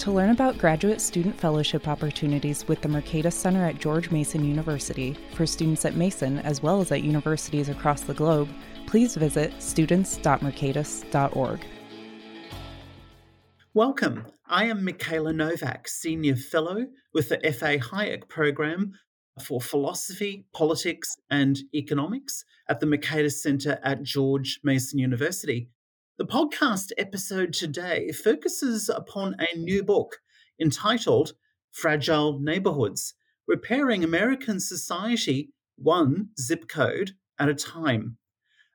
To learn about graduate student fellowship opportunities with the Mercatus Center at George Mason University for students at Mason as well as at universities across the globe, please visit students.mercatus.org. Welcome. I am Mikayla Novak, Senior Fellow with the FA Hayek Program for Philosophy, Politics, and Economics at the Mercatus Center at George Mason University. The podcast episode today focuses upon a new book entitled Fragile Neighborhoods Repairing American Society One Zip Code at a Time.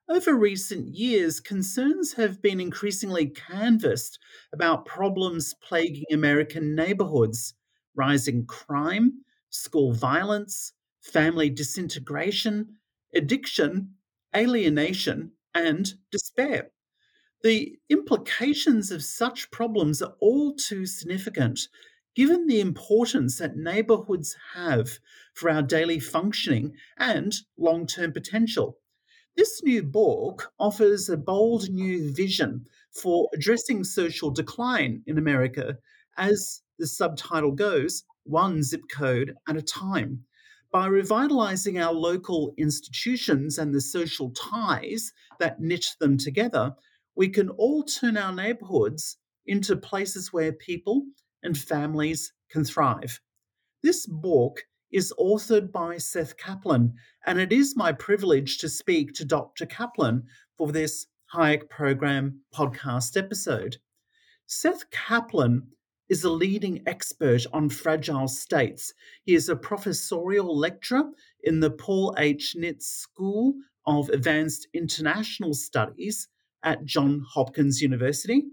Over recent years, concerns have been increasingly canvassed about problems plaguing American neighborhoods rising crime, school violence, family disintegration, addiction, alienation, and despair. The implications of such problems are all too significant, given the importance that neighbourhoods have for our daily functioning and long term potential. This new book offers a bold new vision for addressing social decline in America, as the subtitle goes, one zip code at a time. By revitalizing our local institutions and the social ties that knit them together, we can all turn our neighborhoods into places where people and families can thrive. This book is authored by Seth Kaplan, and it is my privilege to speak to Dr. Kaplan for this Hayek Program podcast episode. Seth Kaplan is a leading expert on fragile states. He is a professorial lecturer in the Paul H. Nitze School of Advanced International Studies at Johns Hopkins University,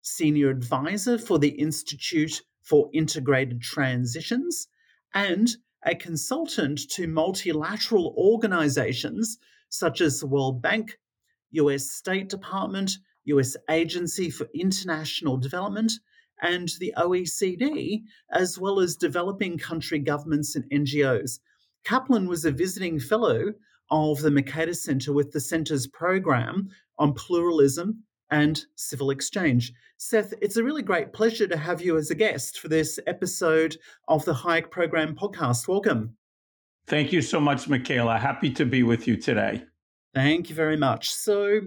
senior advisor for the Institute for Integrated Transitions, and a consultant to multilateral organizations such as the World Bank, US State Department, US Agency for International Development, and the OECD, as well as developing country governments and NGOs. Kaplan was a visiting fellow of the Mercatus Center with the center's program on pluralism and civil exchange. Seth, it's a really great pleasure to have you as a guest for this episode of the Hayek Program podcast. Welcome. Thank you so much, Mikayla. Happy to be with you today. Thank you very much. So,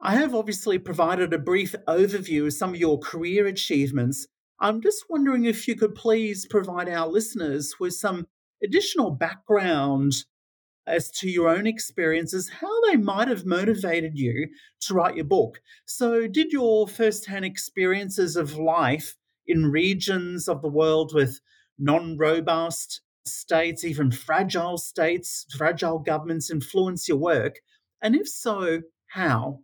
I have obviously provided a brief overview of some of your career achievements. I'm just wondering if you could please provide our listeners with some additional background as to your own experiences, how they might have motivated you to write your book. So, did your firsthand experiences of life in regions of the world with non robust states, even fragile states, fragile governments influence your work? And if so, how?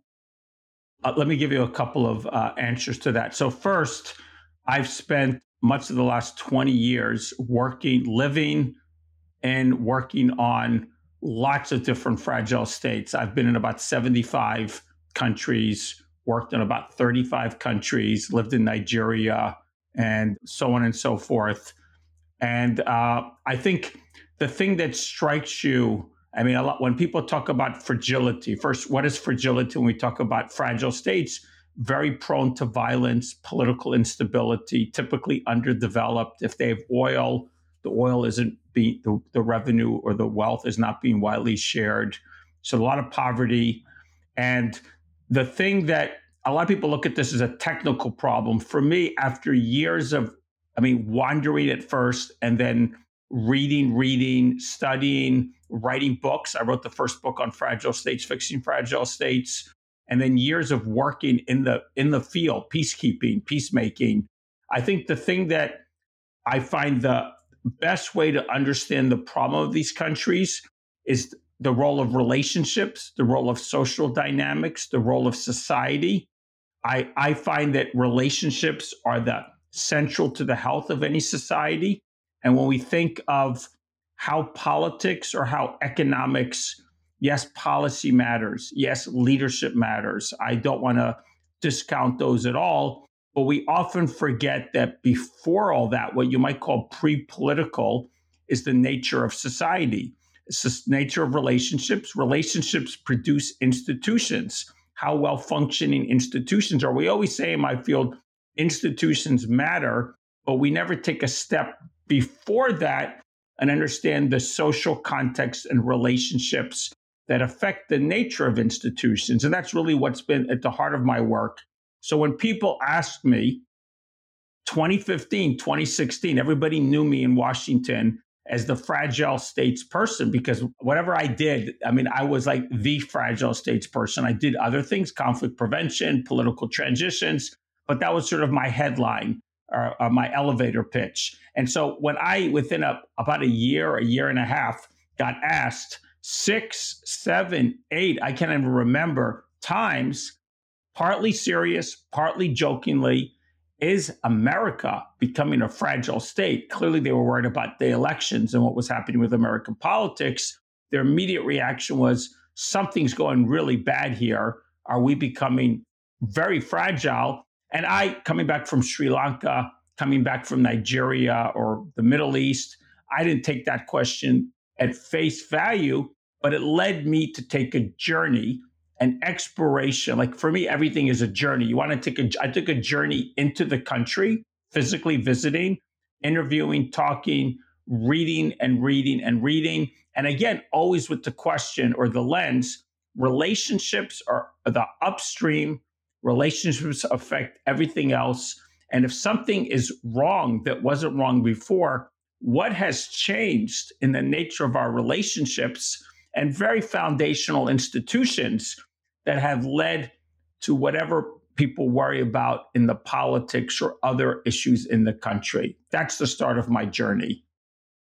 Uh, let me give you a couple of uh, answers to that. So, first, I've spent much of the last 20 years working, living, and working on lots of different fragile states. I've been in about 75 countries, worked in about 35 countries, lived in Nigeria, and so on and so forth. And uh, I think the thing that strikes you, I mean, a lot when people talk about fragility, first, what is fragility when we talk about fragile states? Very prone to violence, political instability, typically underdeveloped. If they have oil, the oil isn't being the, the revenue or the wealth is not being widely shared. So a lot of poverty. And the thing that a lot of people look at this as a technical problem. For me, after years of, I mean, wandering at first and then reading, reading, studying, writing books. I wrote the first book on fragile states, fixing fragile states, and then years of working in the in the field, peacekeeping, peacemaking. I think the thing that I find the best way to understand the problem of these countries is the role of relationships, the role of social dynamics, the role of society. I, I find that relationships are the central to the health of any society. And when we think of how politics or how economics, Yes, policy matters. Yes, leadership matters. I don't want to discount those at all. But we often forget that before all that, what you might call pre political is the nature of society. It's the nature of relationships. Relationships produce institutions. How well functioning institutions are. We always say in my field, institutions matter, but we never take a step before that and understand the social context and relationships that affect the nature of institutions. And that's really what's been at the heart of my work. So when people ask me, 2015, 2016, everybody knew me in Washington as the fragile states person because whatever I did, I mean, I was like the fragile states person. I did other things, conflict prevention, political transitions, but that was sort of my headline or, or my elevator pitch. And so when I, within a, about a year, a year and a half, got asked six, seven, eight, I can't even remember times, partly serious, partly jokingly, is America becoming a fragile state? Clearly, they were worried about the elections and what was happening with American politics. Their immediate reaction was something's going really bad here. Are we becoming very fragile? And I, coming back from Sri Lanka, coming back from Nigeria or the Middle East, I didn't take that question at face value, but it led me to take a journey, an exploration. Like for me, everything is a journey. You want to take a, I took a journey into the country, physically visiting, interviewing, talking, reading and reading and reading. And again, always with the question or the lens relationships are the upstream relationships affect everything else. And if something is wrong that wasn't wrong before, what has changed in the nature of our relationships and very foundational institutions that have led to whatever people worry about in the politics or other issues in the country? That's the start of my journey.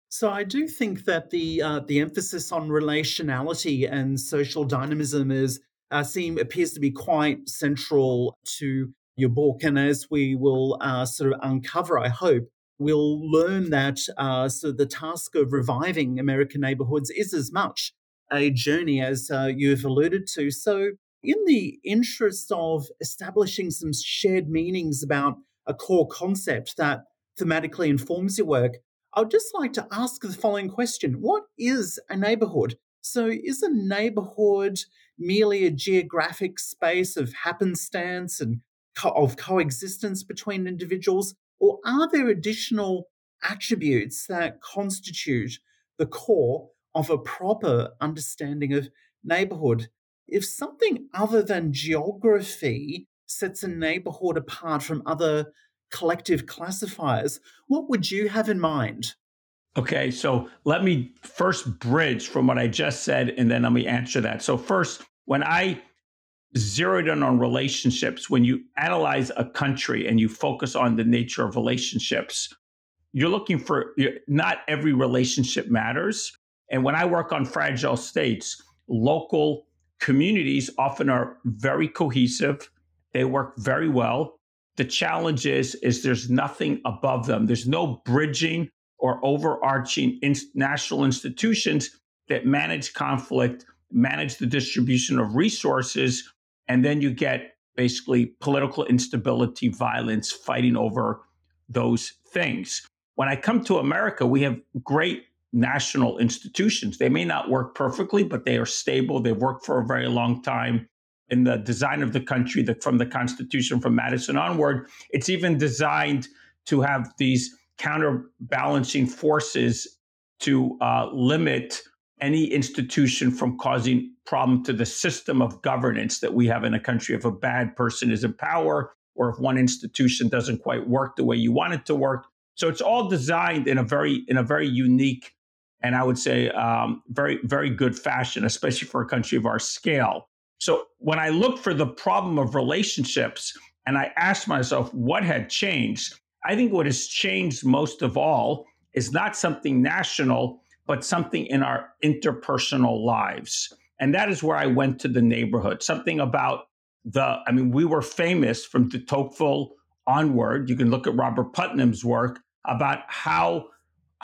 So I do think that the uh, the emphasis on relationality and social dynamism is uh, seem appears to be quite central to your book. And as we will uh, sort of uncover, I hope, we'll learn that uh, so the task of reviving American neighborhoods is as much a journey as uh, you've alluded to. So, in the interest of establishing some shared meanings about a core concept that thematically informs your work, I would just like to ask the following question What is a neighborhood? So, is a neighborhood merely a geographic space of happenstance and co- of coexistence between individuals? Or are there additional attributes that constitute the core of a proper understanding of neighborhood? If something other than geography sets a neighborhood apart from other collective classifiers, what would you have in mind? Okay, so let me first bridge from what I just said, and then let me answer that. So, first, when I zeroed in on relationships, when you analyze a country and you focus on the nature of relationships, you're looking for not every relationship matters. And when I work on fragile states, local communities often are very cohesive, they work very well. The challenge is, is there's nothing above them. There's no bridging or overarching in- national institutions that manage conflict, manage the distribution of resources, and then you get basically political instability, violence, fighting over those things. When I come to America, we have great national institutions. They may not work perfectly, but they are stable. They've worked for a very long time. In the design of the country, from the Constitution from Madison onward, it's even designed to have these counterbalancing forces to uh, limit any institution from causing problem to the system of governance that we have in a country if a bad person is in power or if one institution doesn't quite work the way you want it to work so it's all designed in a very in a very unique and i would say um, very very good fashion especially for a country of our scale so when i look for the problem of relationships and i asked myself what had changed I think what has changed most of all is not something national, but something in our interpersonal lives. And that is where I went to the neighborhood. Something about the, I mean, we were famous from de Tocqueville onward. You can look at Robert Putnam's work about how,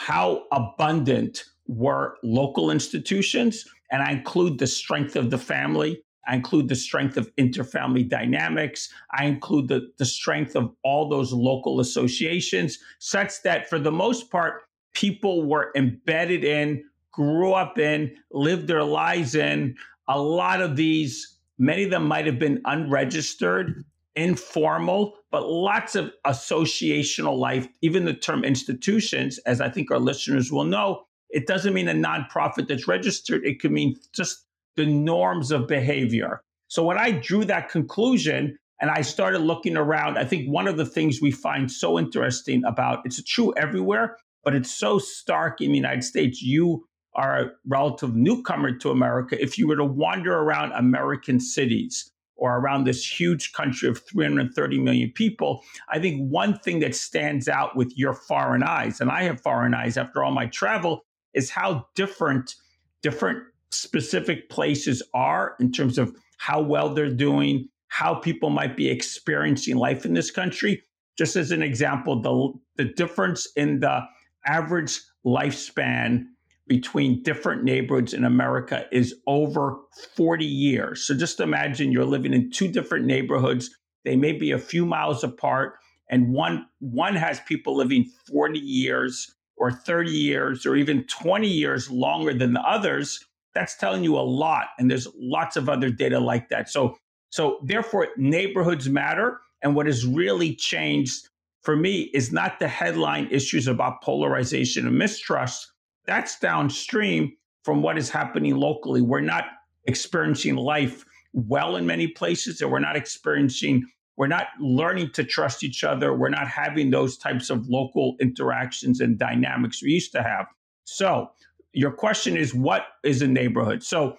how abundant were local institutions And I include the strength of the family. I include the strength of interfamily dynamics. I include the, the strength of all those local associations, such that for the most part, people were embedded in, grew up in, lived their lives in. A lot of these, many of them might have been unregistered, informal, but lots of associational life. Even the term institutions, as I think our listeners will know, it doesn't mean a nonprofit that's registered. It could mean just the norms of behavior. So when I drew that conclusion and I started looking around, I think one of the things we find so interesting about it's true everywhere, but it's so stark in the United States. You are a relative newcomer to America. If you were to wander around American cities or around this huge country of 330 million people, I think one thing that stands out with your foreign eyes, and I have foreign eyes after all my travel, is how different different specific places are in terms of how well they're doing, how people might be experiencing life in this country. Just as an example, the, the difference in the average lifespan between different neighborhoods in America is over 40 years. So just imagine you're living in two different neighborhoods. They may be a few miles apart, and one one has people living 40 years or 30 years or even 20 years longer than the others that's telling you a lot. And there's lots of other data like that. So, so therefore, neighborhoods matter. And what has really changed for me is not the headline issues about polarization and mistrust. That's downstream from what is happening locally. We're not experiencing life well in many places, and we're not experiencing, we're not learning to trust each other. We're not having those types of local interactions and dynamics we used to have. So, your question is what is a neighborhood? So,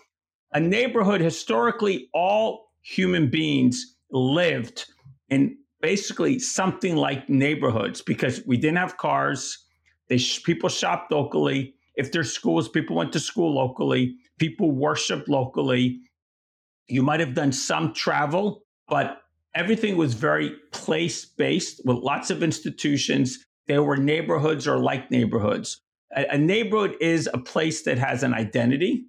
a neighborhood, historically, all human beings lived in basically something like neighborhoods because we didn't have cars. They people shopped locally. If there's schools, people went to school locally. People worshiped locally. You might have done some travel, but everything was very place based with lots of institutions. There were neighborhoods or like neighborhoods a, neighborhood is a place that has an identity,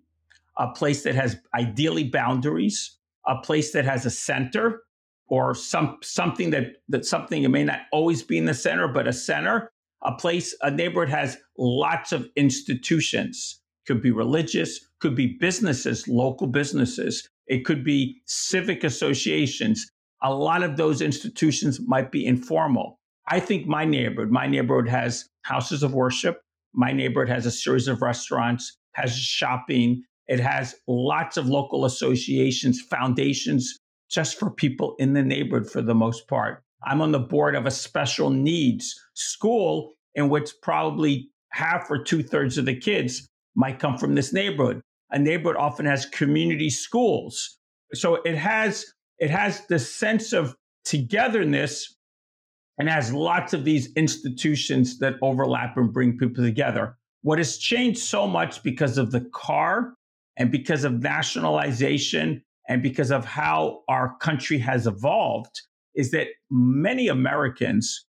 a place that has ideally boundaries, a place that has a center or some something that that something it may not always be in the center, but a center. A place, a neighborhood has lots of institutions. Could be religious, could be businesses, local businesses. It could be civic associations. A lot of those institutions might be informal. I think my neighborhood, my neighborhood has houses of worship, my neighborhood has a series of restaurants, has shopping. It has lots of local associations, foundations just for people in the neighborhood for the most part. I'm on the board of a special needs school in which probably half or two thirds of the kids might come from this neighborhood. A neighborhood often has community schools. So it has it has the sense of togetherness and has lots of these institutions that overlap and bring people together. What has changed so much because of the car and because of nationalization and because of how our country has evolved is that many Americans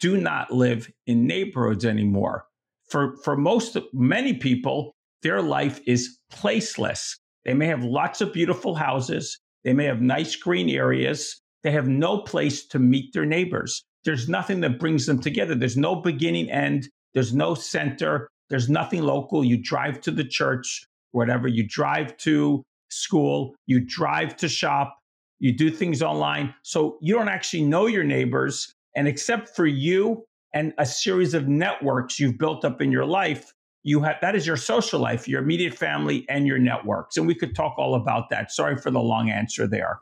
do not live in neighborhoods anymore. For, for most, many people, their life is placeless. They may have lots of beautiful houses. They may have nice green areas. They have no place to meet their neighbors. There's nothing that brings them together. There's no beginning end. There's no center. There's nothing local. You drive to the church, whatever. You drive to school. You drive to shop. You do things online. So you don't actually know your neighbors. And except for you and a series of networks you've built up in your life, you have that is your social life, your immediate family, and your networks. And we could talk all about that. Sorry for the long answer there.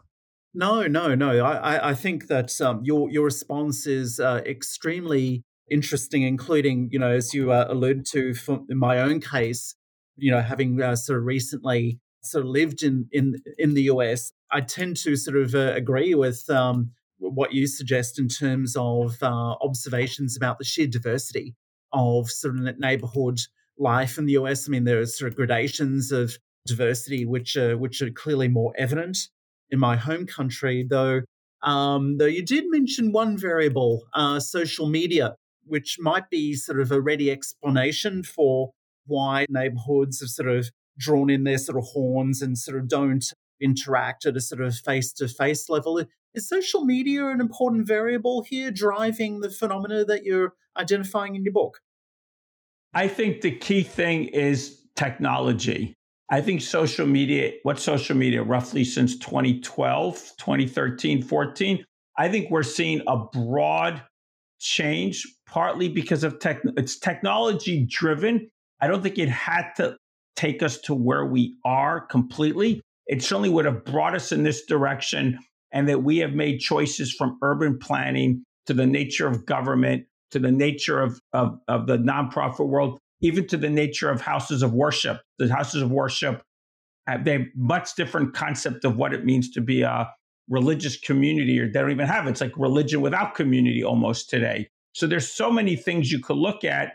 No, no, no. I, I think that um, your your response is uh, extremely interesting, including you know as you uh, alluded to from in my own case, you know having uh, sort of recently sort of lived in in in the US, I tend to sort of uh, agree with um, what you suggest in terms of uh, observations about the sheer diversity of sort of neighborhood life in the US. I mean, there are sort of gradations of diversity which are which are clearly more evident in my home country, though. Um, though you did mention one variable, uh, social media, which might be sort of a ready explanation for why neighborhoods have sort of drawn in their sort of horns and sort of don't interact at a sort of face to face level. Is social media an important variable here driving the phenomena that you're identifying in your book? I think the key thing is technology. I think social media, what social media, roughly since 2012, 2013, 14, I think we're seeing a broad change, partly because of tech, it's technology driven. I don't think it had to take us to where we are completely. It certainly would have brought us in this direction, and that we have made choices from urban planning to the nature of government to the nature of, of, of the nonprofit world, even to the nature of houses of worship. The houses of worship have, they have much different concept of what it means to be a religious community, or they don't even have it. It's like religion without community almost today. So there's so many things you could look at,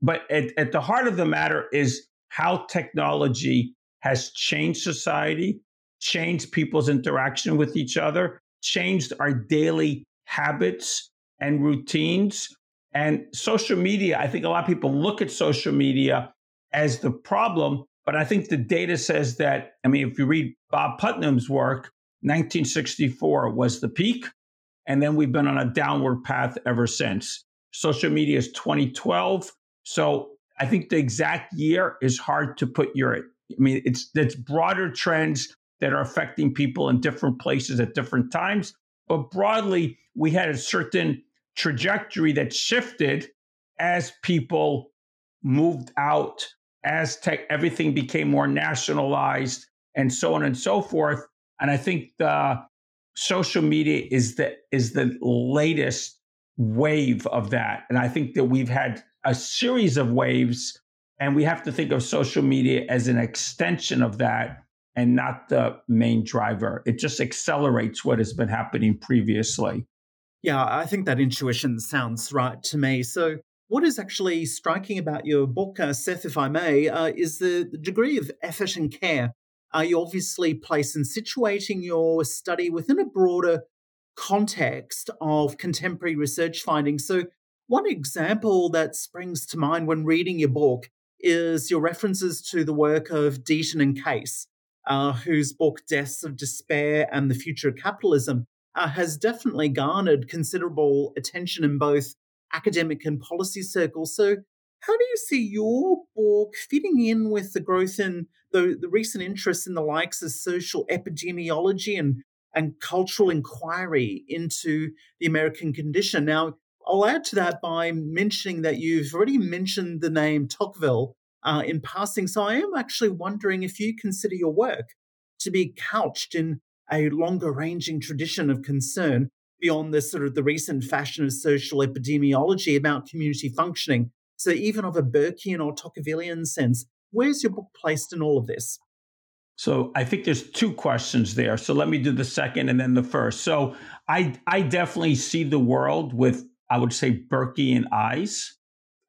but at, at the heart of the matter is how technology has changed society, changed people's interaction with each other, changed our daily habits and routines. And social media, I think a lot of people look at social media as the problem, but I think the data says that, I mean, if you read Bob Putnam's work, 1964 was the peak. And then we've been on a downward path ever since. Social media is 2012. So I think the exact year is hard to put your, I mean, it's, it's broader trends that are affecting people in different places at different times. But broadly, we had a certain trajectory that shifted as people moved out, as tech, everything became more nationalized, and so on and so forth. And I think the social media is the is the latest wave of that. And I think that we've had a series of waves, and we have to think of social media as an extension of that and not the main driver. It just accelerates what has been happening previously. Yeah, I think that intuition sounds right to me. So, what is actually striking about your book, uh, Seth, if I may, uh, is the, degree of effort and care uh, you obviously place in situating your study within a broader context of contemporary research findings. So, one example that springs to mind when reading your book is your references to the work of Deaton and Case, uh, whose book Deaths of Despair and the Future of Capitalism uh, has definitely garnered considerable attention in both academic and policy circles. So, how do you see your book fitting in with the growth in the, the recent interest in the likes of social epidemiology and, and cultural inquiry into the American condition? Now, I'll add to that by mentioning that you've already mentioned the name Tocqueville uh, in passing. So I am actually wondering if you consider your work to be couched in a longer ranging tradition of concern beyond the sort of the recent fashion of social epidemiology about community functioning so even of a Burkean or Tocquevillian sense, where's your book placed in all of this? So I think there's two questions there. So let me do the second and then the first. So I I definitely see the world with I would say Burkean eyes.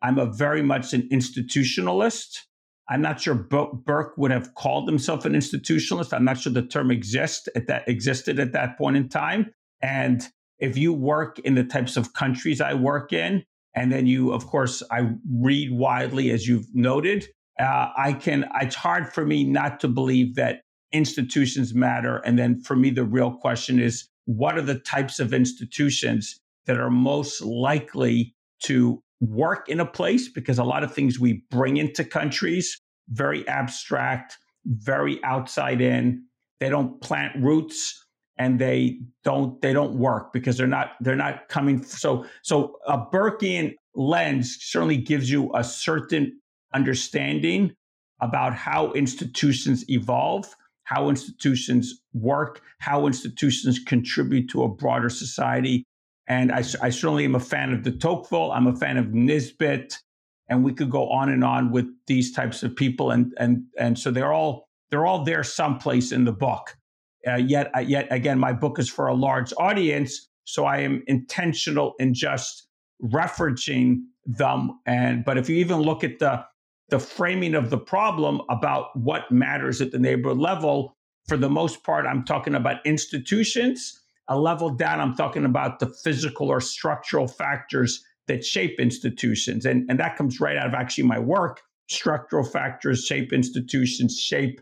I'm a very much an institutionalist. I'm not sure Burke would have called himself an institutionalist. I'm not sure the term exists at that existed at that point in time. And if you work in the types of countries I work in, and then you, of course, I read widely, as you've noted. Uh, I can, it's hard for me not to believe that institutions matter. And then for me, the real question is what are the types of institutions that are most likely to work in a place? Because a lot of things we bring into countries, very abstract, very outside in, they don't plant roots and they don't they don't work because they're not they're not coming so so a burkean lens certainly gives you a certain understanding about how institutions evolve how institutions work how institutions contribute to a broader society and i, I certainly am a fan of de Tocqueville. I'm a fan of nisbet. And we could go on and on with these types of people. And and and so they're all they're all there someplace in the book. Uh, yet, uh, yet again, my book is for a large audience, so I am intentional in just referencing them. And but if you even look at the the framing of the problem about what matters at the neighborhood level, for the most part, I'm talking about institutions. A level down, I'm talking about the physical or structural factors that shape institutions. And, and that comes right out of actually my work structural factors shape institutions, shape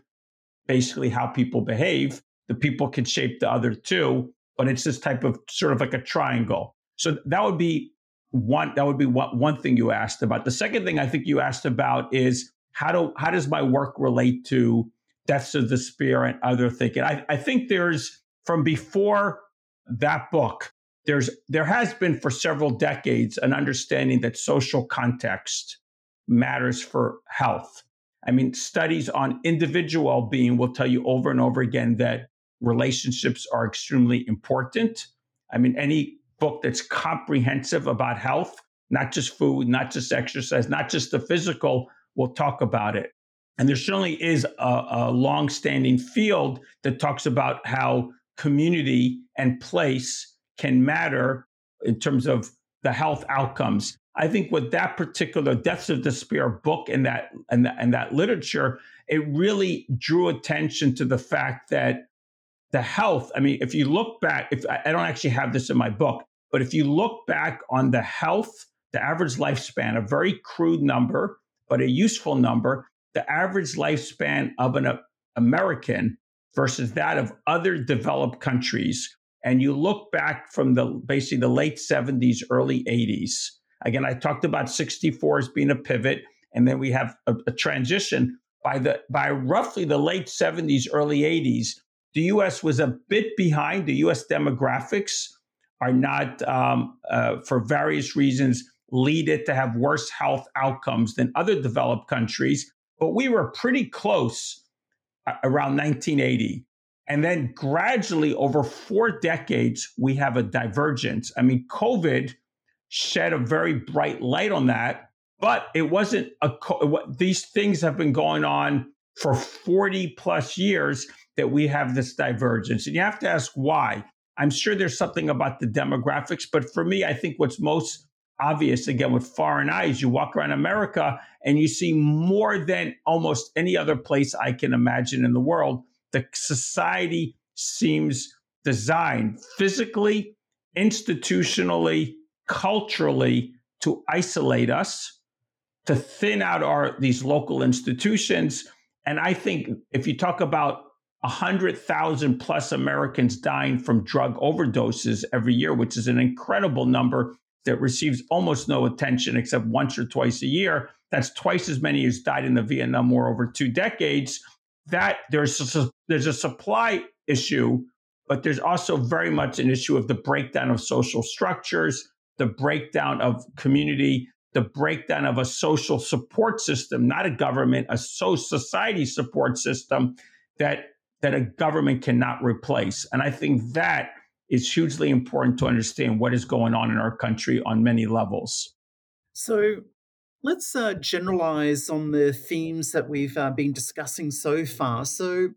basically how people behave. The people can shape the other two, but it's this type of sort of like a triangle. So that would be one. That would be one, one thing you asked about. The second thing I think you asked about is how do how does my work relate to deaths of despair and other thinking? I, I think there's from before that book, there's there has been for several decades an understanding that social context matters for health. I mean, studies on individual well-being will tell you over and over again that relationships are extremely important. I mean, any book that's comprehensive about health, not just food, not just exercise, not just the physical, will talk about it. And there certainly is a, a long-standing field that talks about how community and place can matter in terms of the health outcomes. I think with that particular Deaths of Despair book and that and, that, and that literature, it really drew attention to the fact that the health. I mean, if you look back, if I don't actually have this in my book, but if you look back on the health, the average lifespan, a very crude number, but a useful number, the average lifespan of an American versus that of other developed countries, and you look back from the basically the late 70s, early 80s. Again, I talked about 64 as being a pivot, and then we have a, a transition. By the by roughly the late 70s, early 80s, the US was a bit behind. The US demographics are not, um, uh, for various reasons, lead it to have worse health outcomes than other developed countries. But we were pretty close around 1980. And then gradually over four decades, we have a divergence. I mean, COVID shed a very bright light on that, but it wasn't a, these things have been going on for 40 plus years that we have this divergence. And you have to ask why. I'm sure there's something about the demographics, but for me, I think what's most obvious again with foreign eyes. You walk around America and you see more than almost any other place I can imagine in the world. The society seems designed physically, institutionally, culturally to isolate us, to thin out our these local institutions. And I think if you talk about 100,000 plus Americans dying from drug overdoses every year, which is an incredible number that receives almost no attention except once or twice a year. That's twice as many as died in the Vietnam War over two decades. That there's a, there's a supply issue, but there's also very much an issue of the breakdown of social structures, the breakdown of community, the breakdown of a social support system, not a government, a so society support system that that a government cannot replace. And I think that it's hugely important to understand what is going on in our country on many levels. So let's uh, generalize on the themes that we've uh, been discussing so far. So,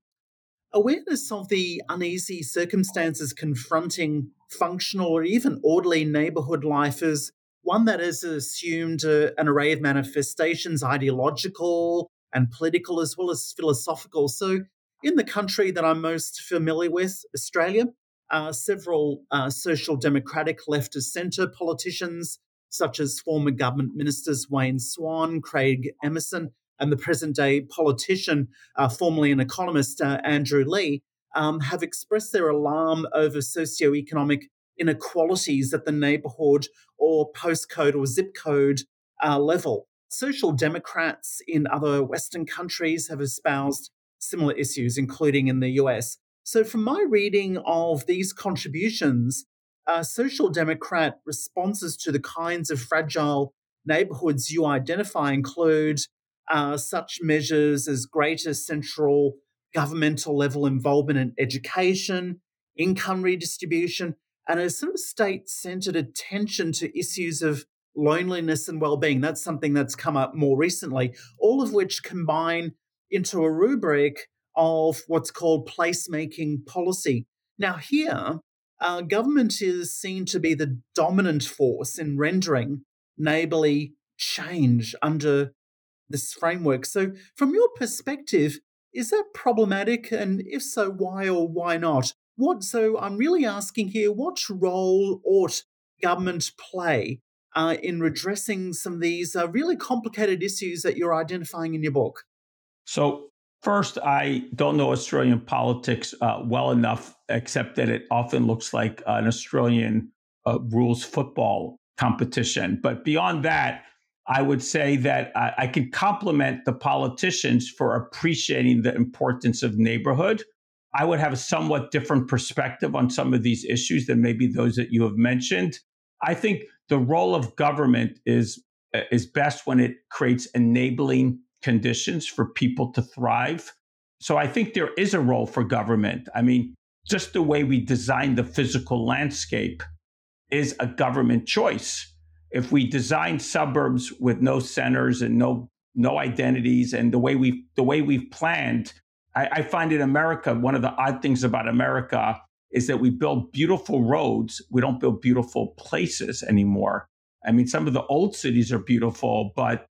awareness of the uneasy circumstances confronting functional or even orderly neighborhood life is one that has assumed uh, an array of manifestations, ideological and political, as well as philosophical. So, in the country that I'm most familiar with, Australia, uh, several uh, social democratic left of centre politicians, such as former government ministers Wayne Swan, Craig Emerson, and the present day politician, uh, formerly an economist, uh, Andrew Leigh, um, have expressed their alarm over socioeconomic inequalities at the neighbourhood or postcode or zip code uh, level. Social democrats in other Western countries have espoused similar issues, including in the US. So, from my reading of these contributions, uh, social democrat responses to the kinds of fragile neighborhoods you identify include uh, such measures as greater central governmental level involvement in education, income redistribution, and a sort of state centered attention to issues of loneliness and well being. That's something that's come up more recently, all of which combine into a rubric of what's called placemaking policy. Now, here, uh, government is seen to be the dominant force in rendering neighbourly change under this framework. So, from your perspective, is that problematic? And if so, why or why not? What? So, I'm really asking here: what role ought government play uh, in redressing some of these uh, really complicated issues that you're identifying in your book? So, first, I don't know Australian politics uh, well enough, except that it often looks like an Australian uh, rules football competition. But beyond that, I would say that I, I can compliment the politicians for appreciating the importance of neighborhood. I would have a somewhat different perspective on some of these issues than maybe those that you have mentioned. I think the role of government is is best when it creates enabling conditions for people to thrive. So I think there is a role for government. I mean, just the way we design the physical landscape is a government choice if we design suburbs with no centers and no no identities and the way we the way we've planned I, I, find in america one of the odd things about america is that we build beautiful roads we don't build beautiful places anymore i mean some of the old cities are beautiful but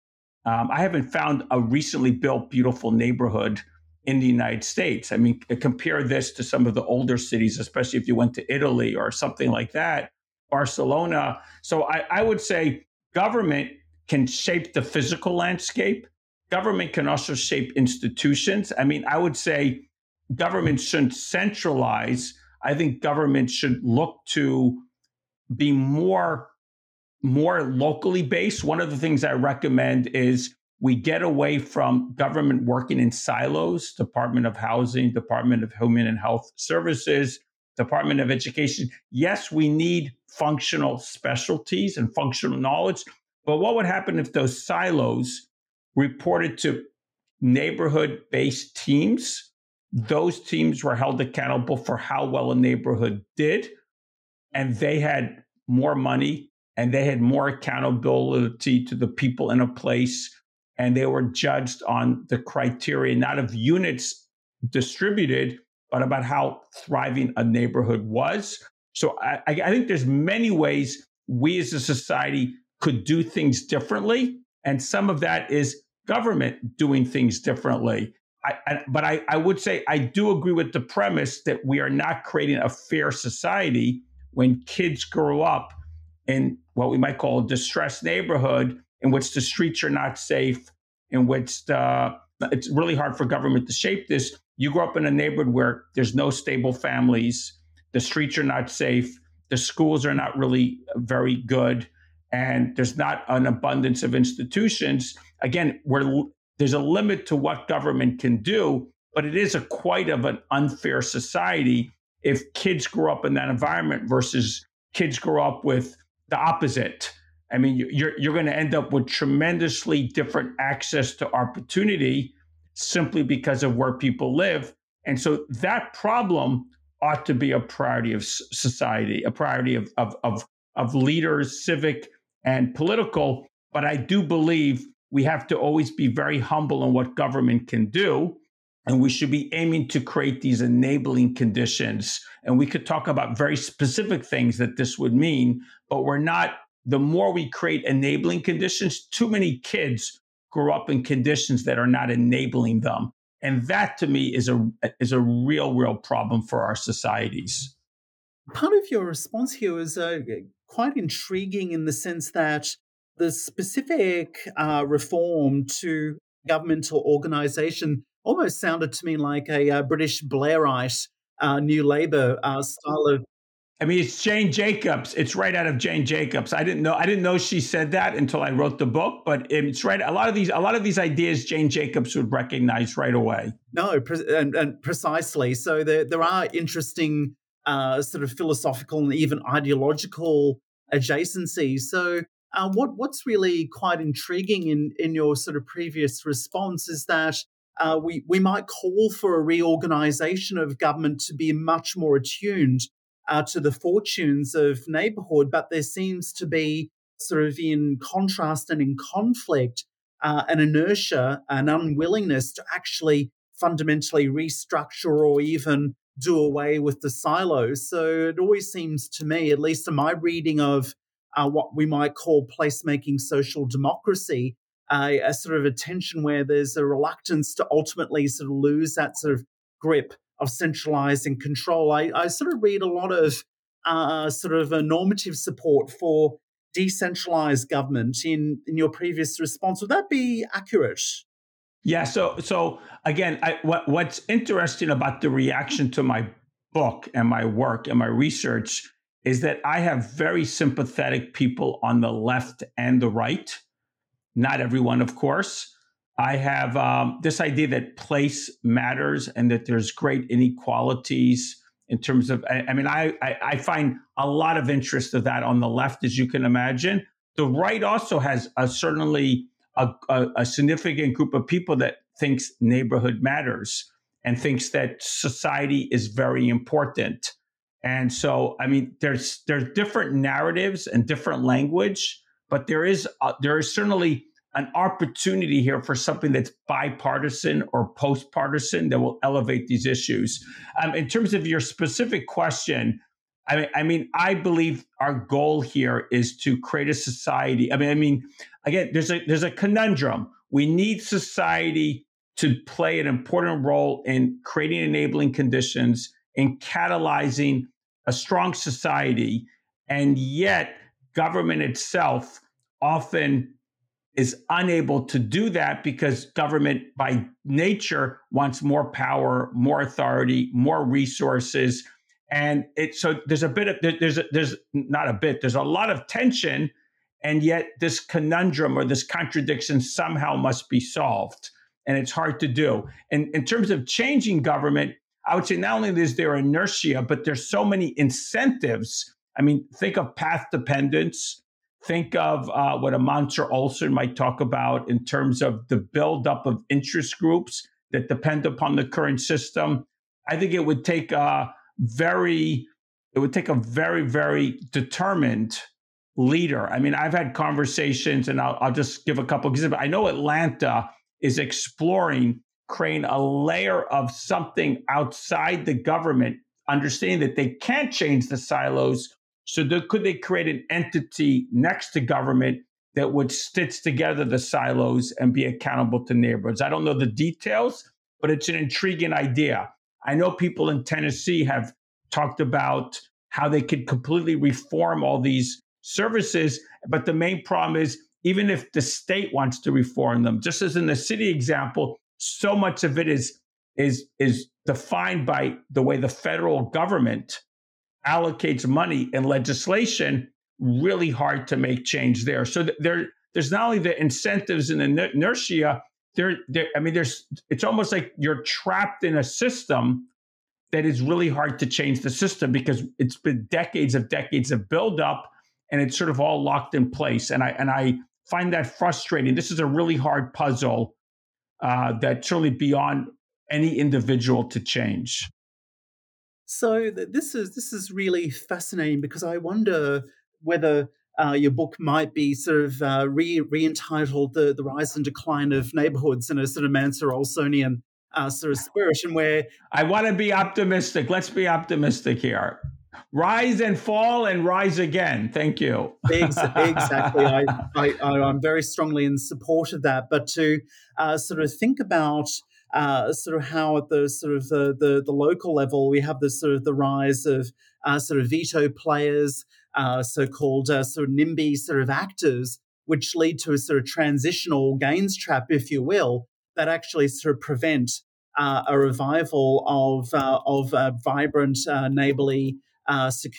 um, i haven't found a recently built beautiful neighborhood in the united states i mean compare this to some of the older cities especially if you went to italy or something like that Barcelona. So I, I would say government can shape the physical landscape. Government can also shape institutions. I mean, I would say government shouldn't centralize. I think government should look to be more more locally based. One of the things I recommend is we get away from government working in silos, Department of Housing, Department of Human and Health Services, Department of Education. Yes, we need functional specialties and functional knowledge, but what would happen if those silos reported to neighborhood based teams? Those teams were held accountable for how well a neighborhood did, and they had more money and they had more accountability to the people in a place, and they were judged on the criteria not of units distributed, but about how thriving a neighborhood was. So I, I think there's many ways we as a society could do things differently. And some of that is government doing things differently. I, I, but I, I would say I do agree with the premise that we are not creating a fair society when kids grow up in what we might call a distressed neighborhood in which the streets are not safe, in which the, it's really hard for government to shape this. You grow up in a neighborhood where there's no stable families, the streets are not safe, the schools are not really very good, and there's not an abundance of institutions. Again, where there's a limit to what government can do, but it is a quite of an unfair society if kids grow up in that environment versus kids grow up with the opposite. I mean, you're you're going to end up with tremendously different access to opportunity simply because of where people live. And so that problem ought to be a priority of society, a priority of, of, of, of leaders, civic and political. But I do believe we have to always be very humble in what government can do. And we should be aiming to create these enabling conditions. And we could talk about very specific things that this would mean, but we're not, the more we create enabling conditions, too many kids grow up in conditions that are not enabling them. And that to me is a is a real, real problem for our societies. Part of your response here is uh, quite intriguing in the sense that the specific uh, reform to governmental organization almost sounded to me like a uh, British Blairite uh, New Labour uh, style of I mean, it's Jane Jacobs. It's right out of Jane Jacobs. I didn't know. I didn't know she said that until I wrote the book. But it's right. A lot of these, a lot of these ideas, Jane Jacobs would recognize right away. No, and, and precisely. So there, there are interesting, uh, sort of philosophical and even ideological adjacencies. So, uh, what what's really quite intriguing in in your sort of previous response is that uh, we we might call for a reorganization of government to be much more attuned uh, to the fortunes of neighborhood, but there seems to be sort of in contrast and in conflict uh, an inertia, an unwillingness to actually fundamentally restructure or even do away with the silos. So it always seems to me, at least in my reading of uh, what we might call placemaking social democracy, uh, a sort of a tension where there's a reluctance to ultimately sort of lose that sort of grip of centralizing control. I, I sort of read a lot of uh, sort of a normative support for decentralized government in, in your previous response. Would that be accurate? Yeah. So, so again, I, what, what's interesting about the reaction to my book and my work and my research is that I have very sympathetic people on the left and the right. Not everyone, of course. I have um, this idea that place matters and that there's great inequalities in terms of. I, I mean, I, I, I find a lot of interest of that on the left, as you can imagine. The right also has a, certainly a, a, a significant group of people that thinks neighborhood matters and thinks that society is very important. And so, I mean, there's there's different narratives and different language, but there is there is certainly an opportunity here for something that's bipartisan or post partisan that will elevate these issues. Um, in terms of your specific question, I mean, I mean, I believe our goal here is to create a society. I mean, I mean, again, there's a there's a conundrum. We need society to play an important role in creating enabling conditions, in catalyzing a strong society, and yet government itself often is unable to do that because government by nature wants more power, more authority, more resources. And it so there's a bit of there's a, there's not a bit there's a lot of tension, and yet this conundrum or this contradiction somehow must be solved, and it's hard to do. And in terms of changing government, I would say not only is there inertia, but there's so many incentives. I mean, think of path dependence think of uh, what a Olson might talk about in terms of the buildup of interest groups that depend upon the current system. I think it would take a very, it would take a very, very determined leader. I mean, I've had conversations, and I'll, I'll just give a couple examples. I know Atlanta is exploring creating a layer of something outside the government, understanding that they can't change the silos so could they create an entity next to government that would stitch together the silos and be accountable to neighborhoods? I don't know the details, but it's an intriguing idea. I know people in Tennessee have talked about how they could completely reform all these services, but the main problem is even if the state wants to reform them, just as in the city example, so much of it is is is defined by the way the federal government allocates money and legislation, really hard to make change there. So there, there's not only the incentives and the inertia. There, there, I mean, there's. It's almost like you're trapped in a system that is really hard to change the system because it's been decades of decades of buildup, and it's sort of all locked in place. And I and I find that frustrating. This is a really hard puzzle uh, that's certainly beyond any individual to change. So this is this is really fascinating because I wonder whether uh, your book might be sort of uh, re re-entitled the the rise and decline of neighborhoods in a sort of Mancur Olsonian uh, sort of spirit, and where I want to be optimistic. Let's be optimistic here. Rise and fall and rise again. Thank you. exactly. I, I, am very strongly in support of that. But to uh, sort of think about uh, sort of how at the sort of the, the, the local level we have the sort of the rise of uh, sort of veto players, uh, so-called uh, sort of NIMBY sort of actors, which lead to a sort of transitional gains trap, if you will, that actually sort of prevent uh, a revival of uh, of vibrant neighborly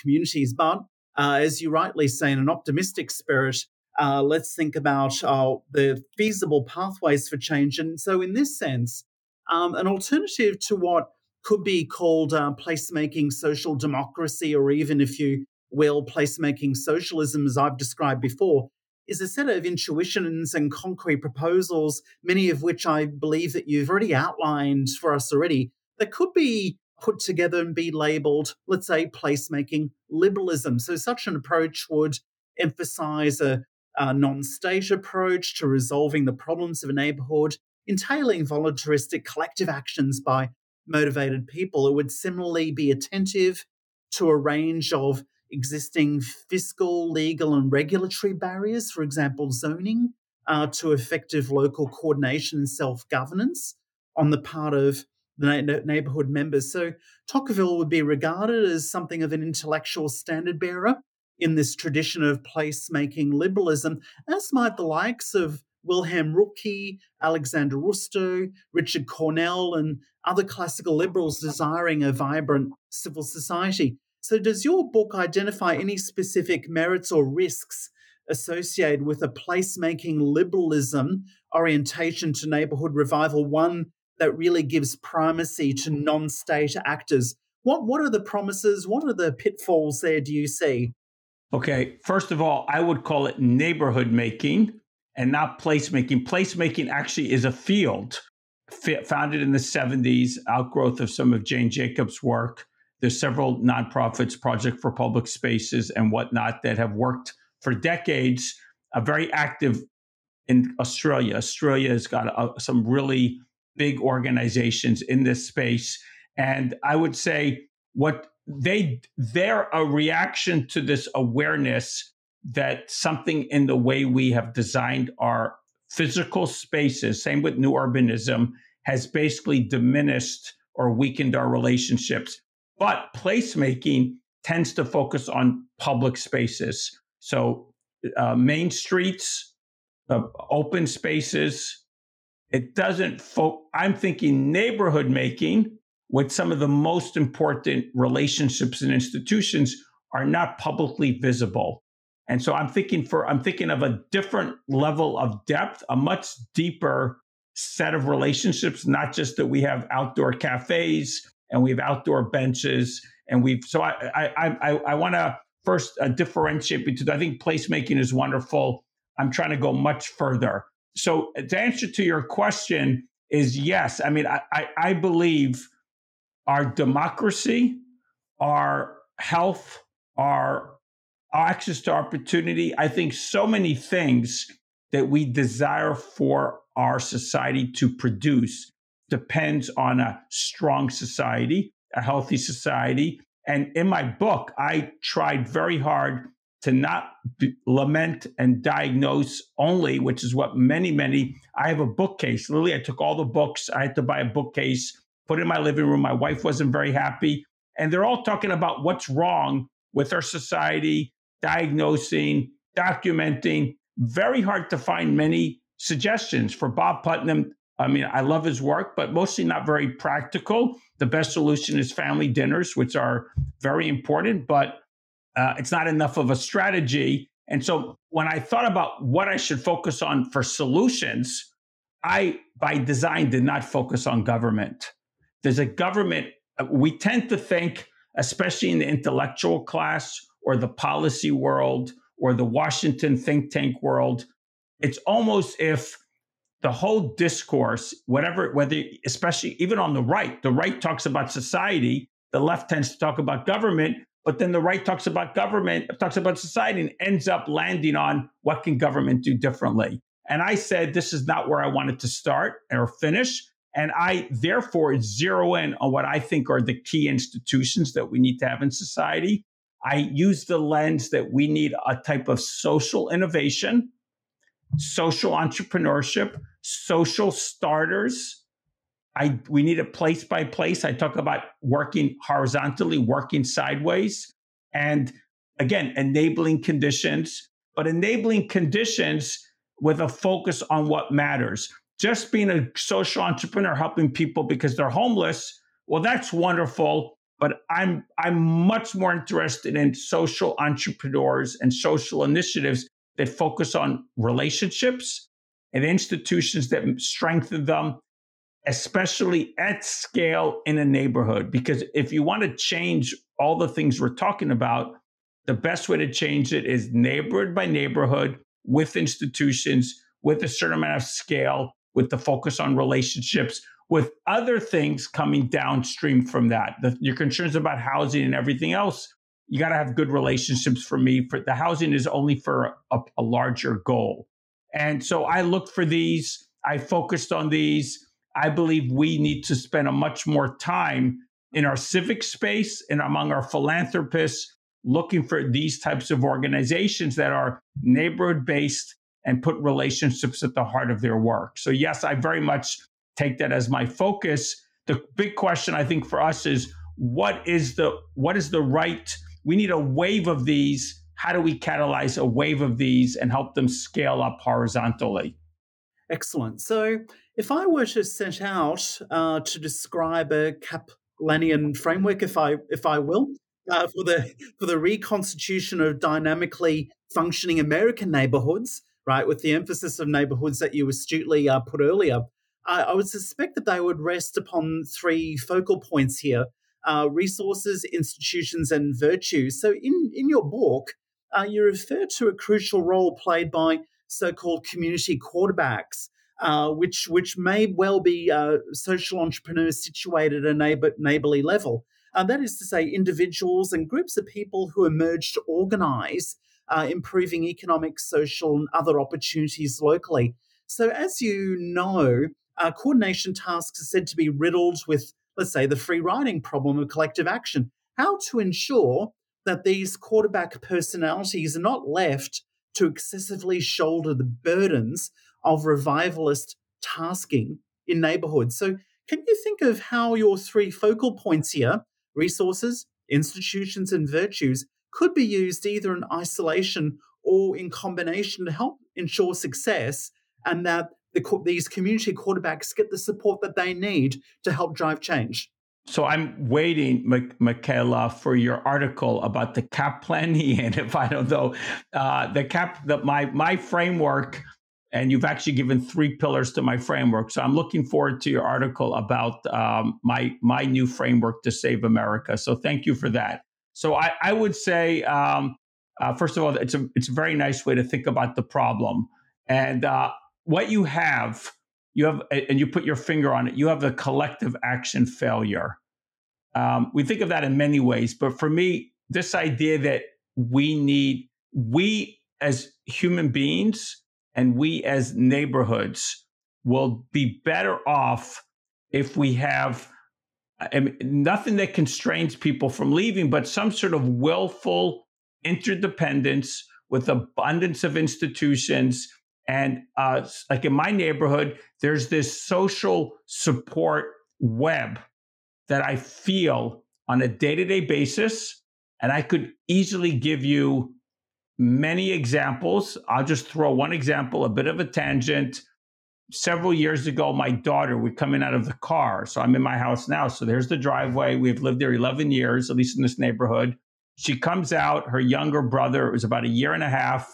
communities. But as you rightly say, in an optimistic spirit, uh, let's think about uh, the feasible pathways for change. And so, in this sense, um, an alternative to what could be called uh, placemaking social democracy, or even, if you will, placemaking socialism, as I've described before, is a set of intuitions and concrete proposals, many of which I believe that you've already outlined for us already, that could be put together and be labeled, let's say, placemaking liberalism. So, such an approach would emphasize a, a non state approach to resolving the problems of a neighborhood entailing voluntaristic collective actions by motivated people. It would similarly be attentive to a range of existing fiscal, legal, and regulatory barriers, for example, zoning, uh, to effective local coordination and self governance on the part of the neighborhood members. So Tocqueville would be regarded as something of an intellectual standard bearer in this tradition of placemaking liberalism, as might the likes of Wilhelm Röpke, Alexander Rustow, Richard Cornuelle, and other classical liberals desiring a vibrant civil society. So, does your book identify any specific merits or risks associated with a placemaking liberalism orientation to neighbourhood revival, one that really gives primacy to non state actors? What, what are the promises? What are the pitfalls there, do you see? Okay, first of all, I would call it neighborhood making and not placemaking. Placemaking actually is a field founded in the 70s, outgrowth of some of Jane Jacobs' work. There's several nonprofits, Project for Public Spaces and whatnot, that have worked for decades, uh, very active in Australia. Australia has got uh, some really big organizations in this space. And I would say what they they're a reaction to this awareness that something in the way we have designed our physical spaces, same with new urbanism, has basically diminished or weakened our relationships. But placemaking tends to focus on public spaces. So, uh, main streets, uh, open spaces. It doesn't, fo- I'm thinking neighborhood making with some of the most important relationships and institutions are not publicly visible. And so I'm thinking for I'm thinking of a different level of depth, a much deeper set of relationships, not just that we have outdoor cafes and we have outdoor benches and we've so I I I, I want to first uh, differentiate between I think placemaking is wonderful. I'm trying to go much further. So to answer to your question is yes. I mean I, I, I believe our democracy, our health, our access to opportunity. I think so many things that we desire for our society to produce depends on a strong society, a healthy society. And in my book, I tried very hard to not be, lament and diagnose only, which is what many, many, I have a bookcase. Literally, I took all the books. I had to buy a bookcase, put it in my living room. My wife wasn't very happy. And they're all talking about what's wrong with our society, diagnosing, documenting. Very hard to find many suggestions for Bob Putnam. I mean, I love his work, but mostly not very practical. The best solution is family dinners, which are very important, but uh, it's not enough of a strategy. And so when I thought about what I should focus on for solutions, I, by design, did not focus on government. There's a government, uh, we tend to think, especially in the intellectual class or the policy world or the Washington think tank world, it's almost if the whole discourse, whatever, whether, especially even on the right, the right talks about society, the left tends to talk about government, but then the right talks about government, talks about society, and ends up landing on what can government do differently. And I said, this is not where I wanted to start or finish. And I therefore zero in on what I think are the key institutions that we need to have in society. I use the lens that we need a type of social innovation, social entrepreneurship, social starters. I, we need a place by place. I talk about working horizontally, working sideways, and again, enabling conditions, but enabling conditions with a focus on what matters. Just being a social entrepreneur, helping people because they're homeless, well, that's wonderful but I'm I'm much more interested in social entrepreneurs and social initiatives that focus on relationships and institutions that strengthen them, especially at scale in a neighborhood. Because if you want to change all the things we're talking about, the best way to change it is neighborhood by neighborhood with institutions, with a certain amount of scale, with the focus on relationships, with other things coming downstream from that. The, your concerns about housing and everything else, you got to have good relationships for me. For the housing is only for a, a larger goal. And so I looked for these. I focused on these. I believe we need to spend a much more time in our civic space and among our philanthropists looking for these types of organizations that are neighborhood based and put relationships at the heart of their work. So, yes, I very much take that as my focus. The big question I think for us is what is the what is the right we need a wave of these how do we catalyze a wave of these and help them scale up horizontally? Excellent. So, if I were to set out uh, to describe a Kaplanian framework, if I if I will, uh, for the for the reconstitution of dynamically functioning American neighborhoods, right, with the emphasis of neighborhoods that you astutely uh, put earlier, I, would suspect that they would rest upon three focal points here: uh, resources, institutions, and virtues. So, in in your book, uh, you refer to a crucial role played by so-called community quarterbacks. Uh, which which may well be uh, social entrepreneurs situated at a neighbor, neighborly level. Uh, that is to say, individuals and groups of people who emerge to organize, improving economic, social, and other opportunities locally. So, as you know, uh, coordination tasks are said to be riddled with, let's say, the free riding problem of collective action. How to ensure that these quarterback personalities are not left to excessively shoulder the burdens of revivalist tasking in neighborhoods. So, can you think of how your three focal points here resources, institutions, and virtues could be used either in isolation or in combination to help ensure success and that the, these community quarterbacks get the support that they need to help drive change. So I'm waiting, Mikayla, for your article about the Kaplanian. If I don't know uh, the cap, the, my my framework and you've actually given three pillars to my framework. So I'm looking forward to your article about um, my my new framework to save America. So thank you for that. So I, I would say, um, uh, first of all, it's a it's a very nice way to think about the problem, and uh, what you have, you have, and you put your finger on it. You have a collective action failure. Um, we think of that in many ways, but for me, this idea that we need we as human beings and we as neighborhoods will be better off if we have I mean, nothing that constrains people from leaving, but some sort of willful interdependence with abundance of institutions. And uh, like in my neighborhood, there's this social support web that I feel on a day to day basis. And I could easily give you many examples. I'll just throw one example, a bit of a tangent. Several years ago, my daughter, we're coming out of the car. So I'm in my house now. So there's the driveway. We've lived there 11 years, at least in this neighborhood. She comes out, her younger brother was about a year and a half,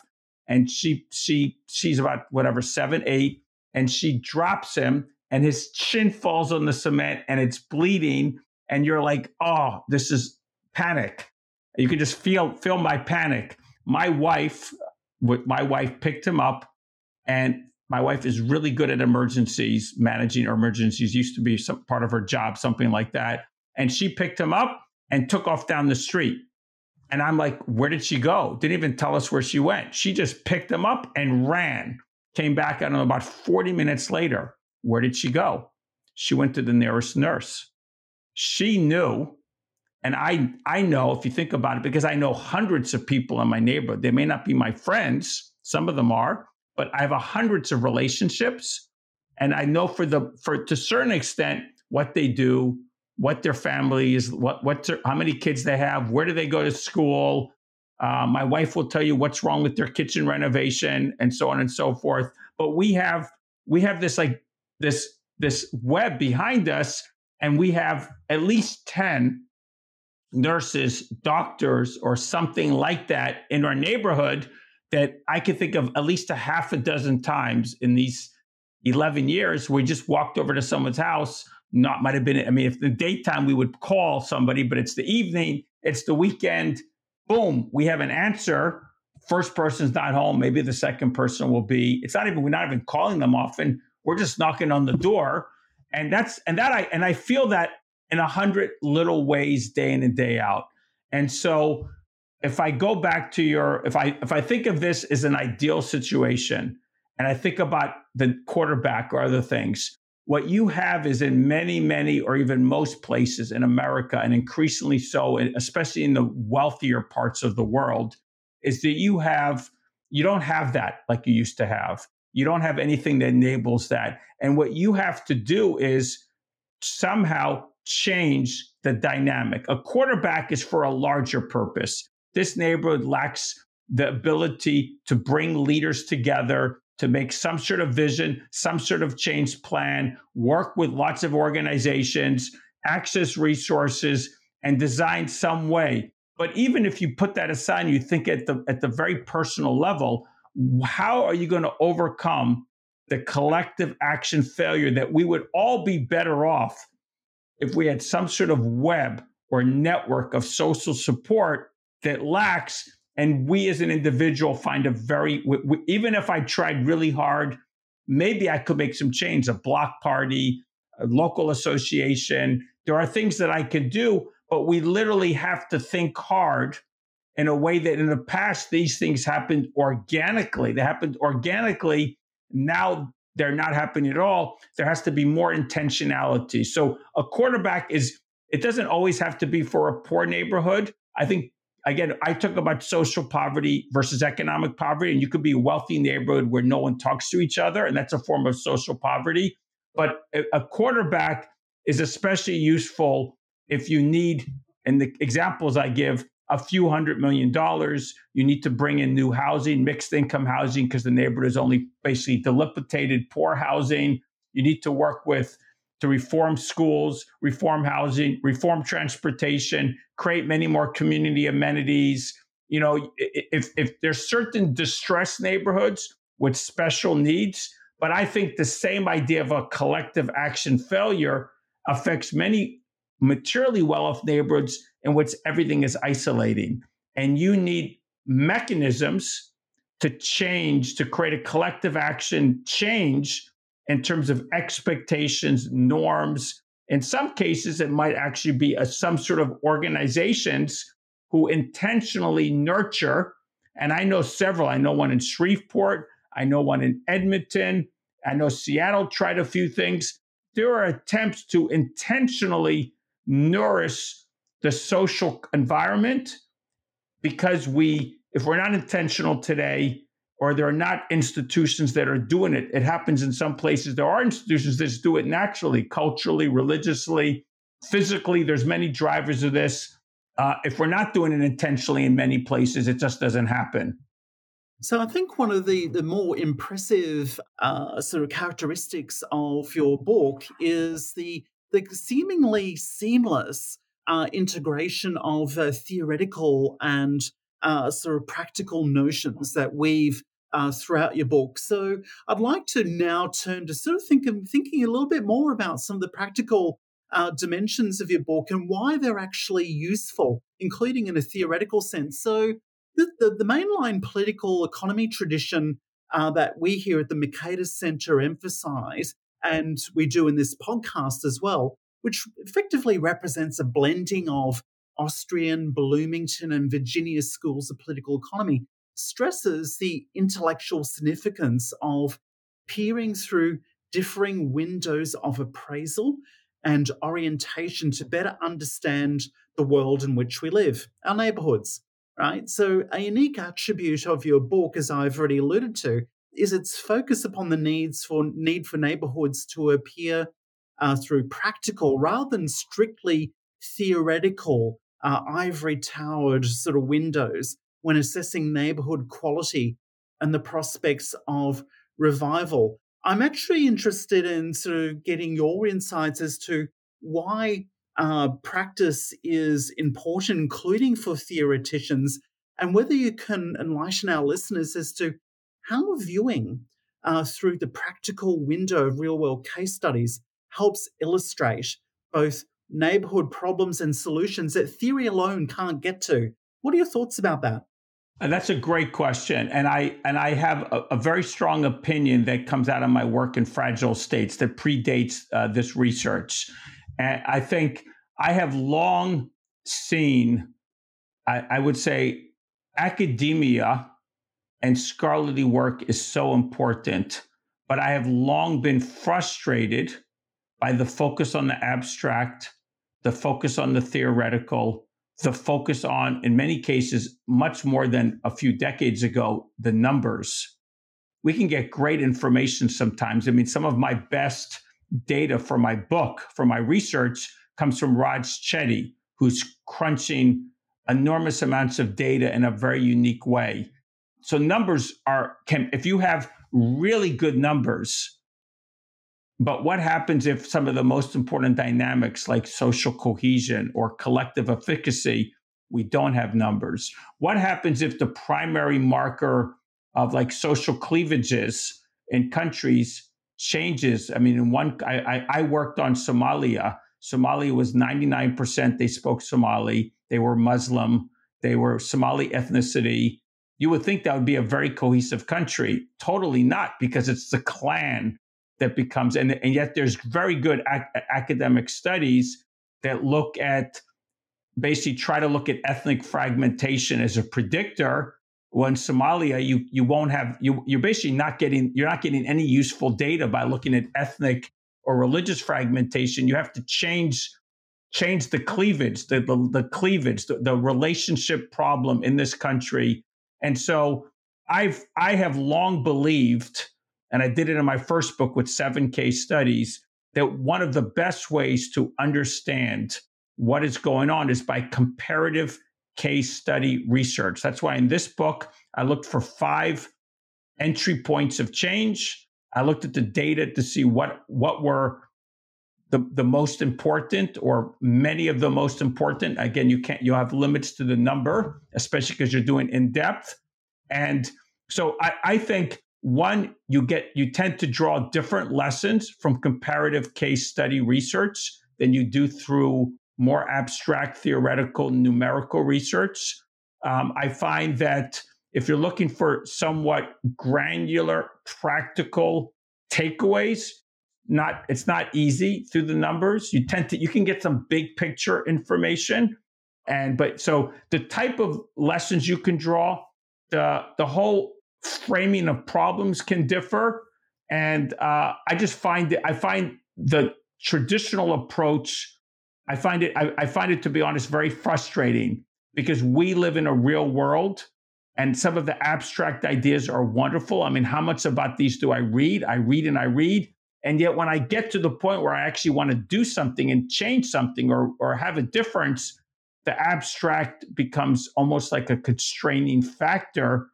and she she she's about whatever, seven, eight, and she drops him, and his chin falls on the cement and it's bleeding. And you're like, oh, this is panic. You can just feel feel my panic my wife, my wife picked him up, and my wife is really good at emergencies, managing emergencies. Used to be some part of her job, something like that. And she picked him up and took off down the street. And I'm like, where did she go? Didn't even tell us where she went. She just picked them up and ran. Came back, I don't know, about 40 minutes later. Where did she go? She went to the nearest nurse. She knew and I, I know if you think about it, because I know hundreds of people in my neighborhood, they may not be my friends, some of them are, but I have hundreds of relationships. And I know for the, for to certain extent, what they do, what their family is, what, what, how many kids they have, where do they go to school. Uh, my wife will tell you what's wrong with their kitchen renovation and so on and so forth. But we have, we have this like this, this web behind us and we have at least 10 nurses, doctors, or something like that in our neighborhood that I could think of at least a half a dozen times in these 11 years. We just walked over to someone's house. Not might have been, I mean, if the daytime we would call somebody, but it's the evening, it's the weekend. Boom, we have an answer. First person's not home. Maybe the second person will be. It's not even, we're not even calling them often. We're just knocking on the door. And that's, and that I, and I feel that in a hundred little ways day in and day out. And so if I go back to your if I if I think of this as an ideal situation and I think about the quarterback or other things, what you have is in many, many, or even most places in America, and increasingly so, especially in the wealthier parts of the world, is that you have you don't have that like you used to have. You don't have anything that enables that. And what you have to do is somehow change the dynamic. A quarterback is for a larger purpose. This neighborhood lacks the ability to bring leaders together to make some sort of vision, some sort of change plan, work with lots of organizations, access resources, and design some way. But even if you put that aside, and you think at the at the very personal level, how are you going to overcome the collective action failure that we would all be better off if we had some sort of web or network of social support that lacks and we as an individual find a very even if i tried really hard maybe i could make some change a block party a local association. There are things that i could do but we literally have to think hard in a way that in the past these things happened organically. They happened organically. Now they're not happening at all. There has to be more intentionality. So a quarterback is it doesn't always have to be for a poor neighborhood. I think again, I talk about social poverty versus economic poverty, and you could be a wealthy neighborhood where no one talks to each other, and that's a form of social poverty. But a quarterback is especially useful if you need, in the examples I give, a few hundred million dollars. You need to bring in new housing, mixed income housing, because the neighborhood is only basically dilapidated, poor housing. You need to work with to reform schools, reform housing, reform transportation, create many more community amenities. You know, if, if there's certain distressed neighborhoods with special needs, but I think the same idea of a collective action failure affects many materially well off neighborhoods in which everything is isolating. And you need mechanisms to change, to create a collective action change in terms of expectations, norms. In some cases, it might actually be a, some sort of organizations who intentionally nurture. And I know several. I know one in Shreveport. I know one in Edmonton. I know Seattle tried a few things. There are attempts to intentionally nourish the social environment because we, if we're not intentional today, or there are not institutions that are doing it. It happens in some places. There are institutions that do it naturally, culturally, religiously, physically. There's many drivers of this. Uh, if we're not doing it intentionally in many places, it just doesn't happen. So I think one of the, the more impressive uh, sort of characteristics of your book is the the seemingly seamless uh, integration of uh, theoretical and uh, sort of practical notions that weave uh, throughout your book. So I'd like to now turn to sort of think thinking a little bit more about some of the practical uh, dimensions of your book and why they're actually useful, including in a theoretical sense. So the, the, the mainline political economy tradition uh, that we here at the Mercatus Center emphasize, and we do in this podcast as well, which effectively represents a blending of Austrian, Bloomington, and Virginia schools of political economy, stresses the intellectual significance of peering through differing windows of appraisal and orientation to better understand the world in which we live, our neighborhoods, right? So, a unique attribute of your book, as I've already alluded to, is its focus upon the needs for need for neighborhoods to appear uh, through practical rather than strictly theoretical uh, ivory towered sort of windows when assessing neighborhood quality and the prospects of revival. I'm actually interested in sort of getting your insights as to why uh, practice is important, including for theoreticians, and whether you can enlighten our listeners as to how viewing uh, through the practical window of real world case studies helps illustrate both neighborhood problems and solutions that theory alone can't get to. What are your thoughts about that? And that's a great question, and I and I have a, a, very strong opinion that comes out of my work in fragile states that predates uh, this research. And I think I have long seen, I, I would say, academia and scholarly work is so important, but I have long been frustrated by the focus on the abstract, the focus on the theoretical, the focus on, in many cases, much more than a few decades ago, the numbers. We can get great information sometimes. I mean, some of my best data for my book, for my research, comes from Raj Chetty, who's crunching enormous amounts of data in a very unique way. so numbers are can if you have really good numbers, but what happens if some of the most important dynamics like social cohesion or collective efficacy, we don't have numbers? What happens if the primary marker of like social cleavages in countries changes? I mean, in one, I, I, worked on Somalia. Somalia was 99% they spoke Somali. They were Muslim. They were Somali ethnicity. You would think that would be a very cohesive country. Totally not, because it's the clan that becomes, and, and yet there's very good ac- academic studies that look at basically try to look at ethnic fragmentation as a predictor. When Somalia, you you won't have you you're basically not getting you're not getting any useful data by looking at ethnic or religious fragmentation. You have to change change the cleavage, the the, the cleavage, the, the relationship problem in this country. And so I've I have long believed and I did it in my first book with seven case studies, that one of the best ways to understand what is going on is by comparative case study research. That's why in this book, I looked for five entry points of change. I looked at the data to see what, what were the, the most important or many of the most important. Again, you can't, you have limits to the number, especially because you're doing in depth. And so I, I think one you get you tend to draw different lessons from comparative case study research than you do through more abstract theoretical numerical research. Um, i find that if you're looking for somewhat granular practical takeaways not it's not easy through the numbers. You tend to you can get some big picture information. And but so the type of lessons you can draw the the whole framing of problems can differ. And uh, I just find it, I find the traditional approach, I find it, I, I find it to be honest, very frustrating because we live in a real world and some of the abstract ideas are wonderful. I mean, how much about these do I read? I read and I read. And yet, when I get to the point where I actually want to do something and change something or, or have a difference, the abstract becomes almost like a constraining factor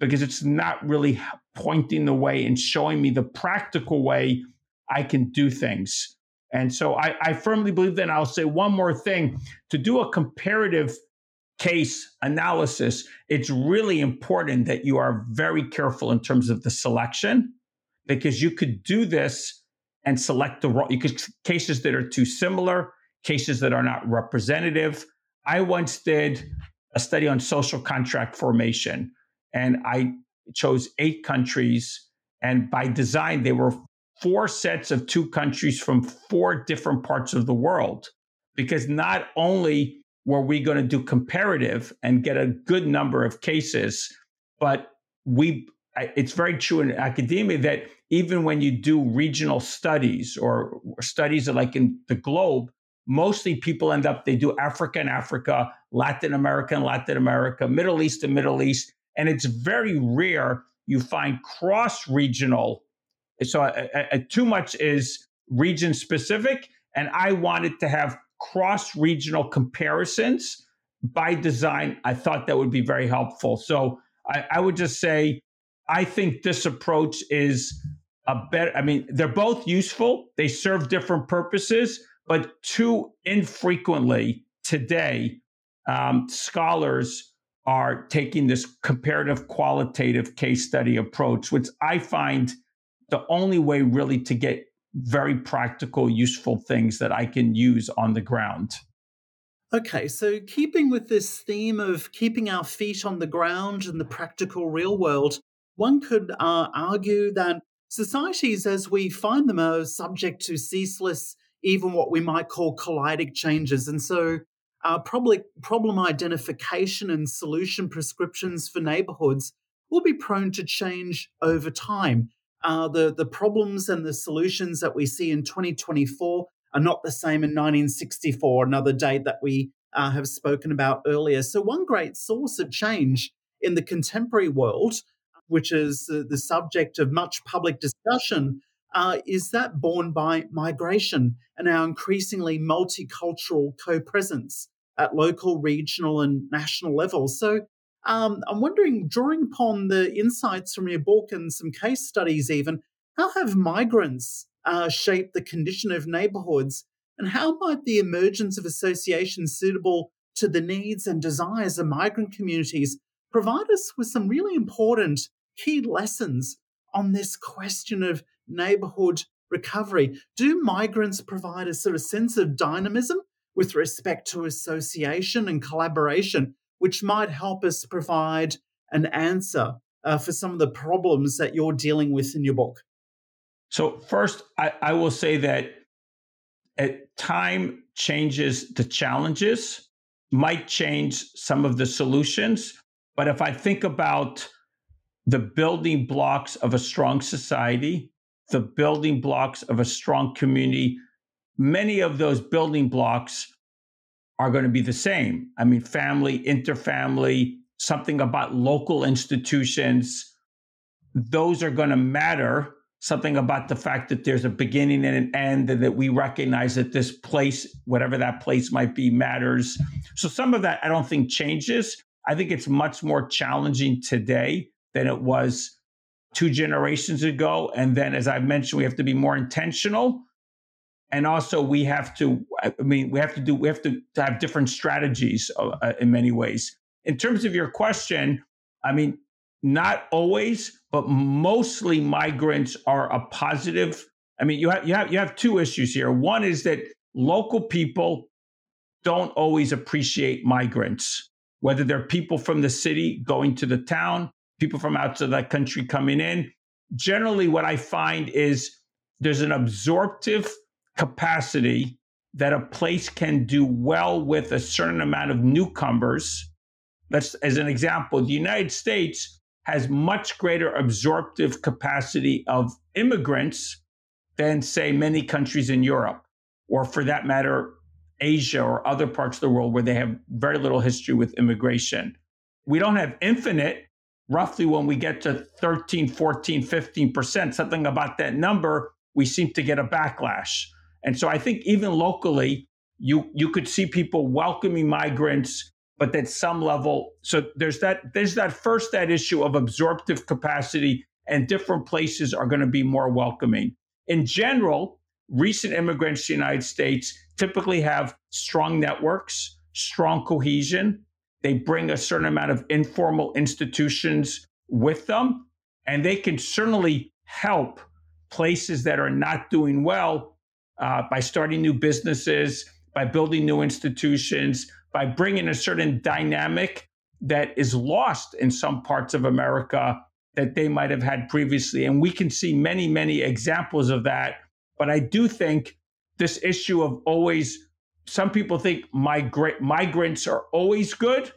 because it's not really pointing the way and showing me the practical way I can do things. And so I, I firmly believe that. And I'll say one more thing to do a comparative case analysis, it's really important that you are very careful in terms of the selection because you could do this and select the wrong you could, cases that are too similar, cases that are not representative. I once did a study on social contract formation and I chose eight countries. And by design, they were four sets of two countries from four different parts of the world. Because not only were we going to do comparative and get a good number of cases, but we it's very true in academia that even when you do regional studies or studies like in the globe, mostly people end up they do Africa and Africa, Latin America and Latin America, Middle East and Middle East, and it's very rare you find cross regional. So uh, uh, uh, too much is region specific, and I wanted to have cross regional comparisons by design. I thought that would be very helpful. So I, I would just say I think this approach is a better. I mean, they're both useful. They serve different purposes, but too infrequently today, um, scholars are taking this comparative qualitative case study approach, which I find the only way really to get very practical, useful things that I can use on the ground. Okay, so keeping with this theme of keeping our feet on the ground in the practical real world, one could uh, argue that societies as we find them are subject to ceaseless, even what we might call kaleidic changes. And so uh, probably problem identification and solution prescriptions for neighborhoods will be prone to change over time. Uh, the, the problems and the solutions that we see in 2024 are not the same in 1964, another date that we uh, have spoken about earlier. So, one great source of change in the contemporary world, which is the subject of much public discussion, uh, is that borne by migration and our increasingly multicultural co presence at local, regional, and national levels. So, Um, I'm wondering, drawing upon the insights from your book and some case studies, even, how have migrants uh, shaped the condition of neighborhoods? And how might the emergence of associations suitable to the needs and desires of migrant communities provide us with some really important key lessons on this question of neighborhood recovery? Do migrants provide a sort of sense of dynamism with respect to association and collaboration, which might help us provide an answer uh, for some of the problems that you're dealing with in your book? So, first, I, I will say that at time changes the challenges, might change some of the solutions. But if I think about the building blocks of a strong society, the building blocks of a strong community, many of those building blocks are going to be the same. I mean, family, interfamily, something about local institutions, those are going to matter. Something about the fact that there's a beginning and an end, and that we recognize that this place, whatever that place might be, matters. So, some of that I don't think changes. I think it's much more challenging today than it was two generations ago. And then, as I mentioned, we have to be more intentional. And also, we have to, I mean, we have to do, we have to, have different strategies uh, uh, in many ways. In terms of your question, I mean, not always, but mostly migrants are a positive. I mean, you have, you have, you have two issues here. One is that local people don't always appreciate migrants, whether they're people from the city going to the town, people from outside the country coming in. Generally, what I find is there's an absorptive capacity that a place can do well with a certain amount of newcomers. Let's, as an example, the United States has much greater absorptive capacity of immigrants than, say, many countries in Europe, or for that matter, Asia or other parts of the world where they have very little history with immigration. We don't have infinite, roughly when we get to 13, 14, 15%, something about that number, we seem to get a backlash. And so I think even locally, you you could see people welcoming migrants, but at some level, so there's that there's that first that issue of absorptive capacity, and different places are going to be more welcoming. In general, recent immigrants to the United States typically have strong networks, strong cohesion, they bring a certain amount of informal institutions with them, and they can certainly help places that are not doing well uh, by starting new businesses, by building new institutions, by bringing a certain dynamic that is lost in some parts of America that they might have had previously. And we can see many, many examples of that. But I do think this issue of always some people think migra- migrants are always good.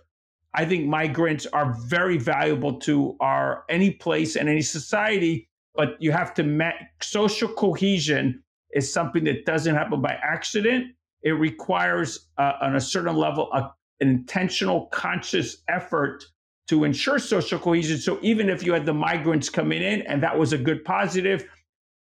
I think migrants are very valuable to our any place and any society, but you have to ma- social cohesion is something that doesn't happen by accident. It requires uh, on a certain level a, an intentional, conscious effort to ensure social cohesion. So even if you had the migrants coming in and that was a good positive,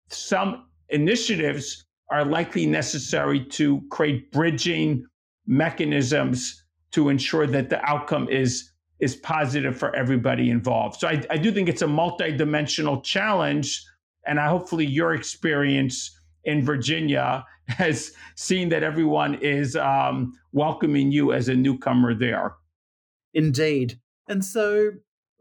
some initiatives are likely necessary to create bridging mechanisms to ensure that the outcome is is positive for everybody involved. So I, I do think it's a multidimensional challenge, and I hopefully your experience in Virginia has seen that everyone is um, welcoming you as a newcomer there. Indeed, and so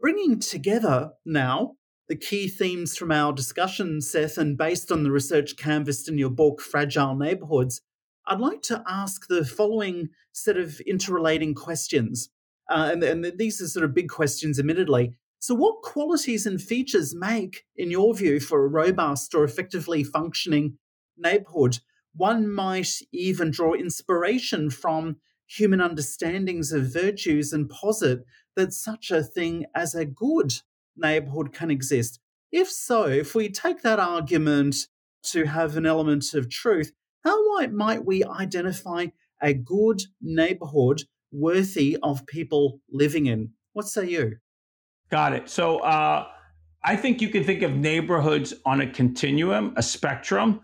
bringing together now the key themes from our discussion, Seth, and based on the research canvassed in your book, Fragile Neighborhoods, I'd like to ask the following set of interrelating questions. Uh, and, and these are sort of big questions, admittedly. So, what qualities and features make, in your view, for a robust or effectively functioning neighborhood? One might even draw inspiration from human understandings of virtues and posit that such a thing as a good neighborhood can exist? If so, if we take that argument to have an element of truth, how might we identify a good neighborhood worthy of people living in? What say you? Got it. So uh, I think you can think of neighborhoods on a continuum, a spectrum.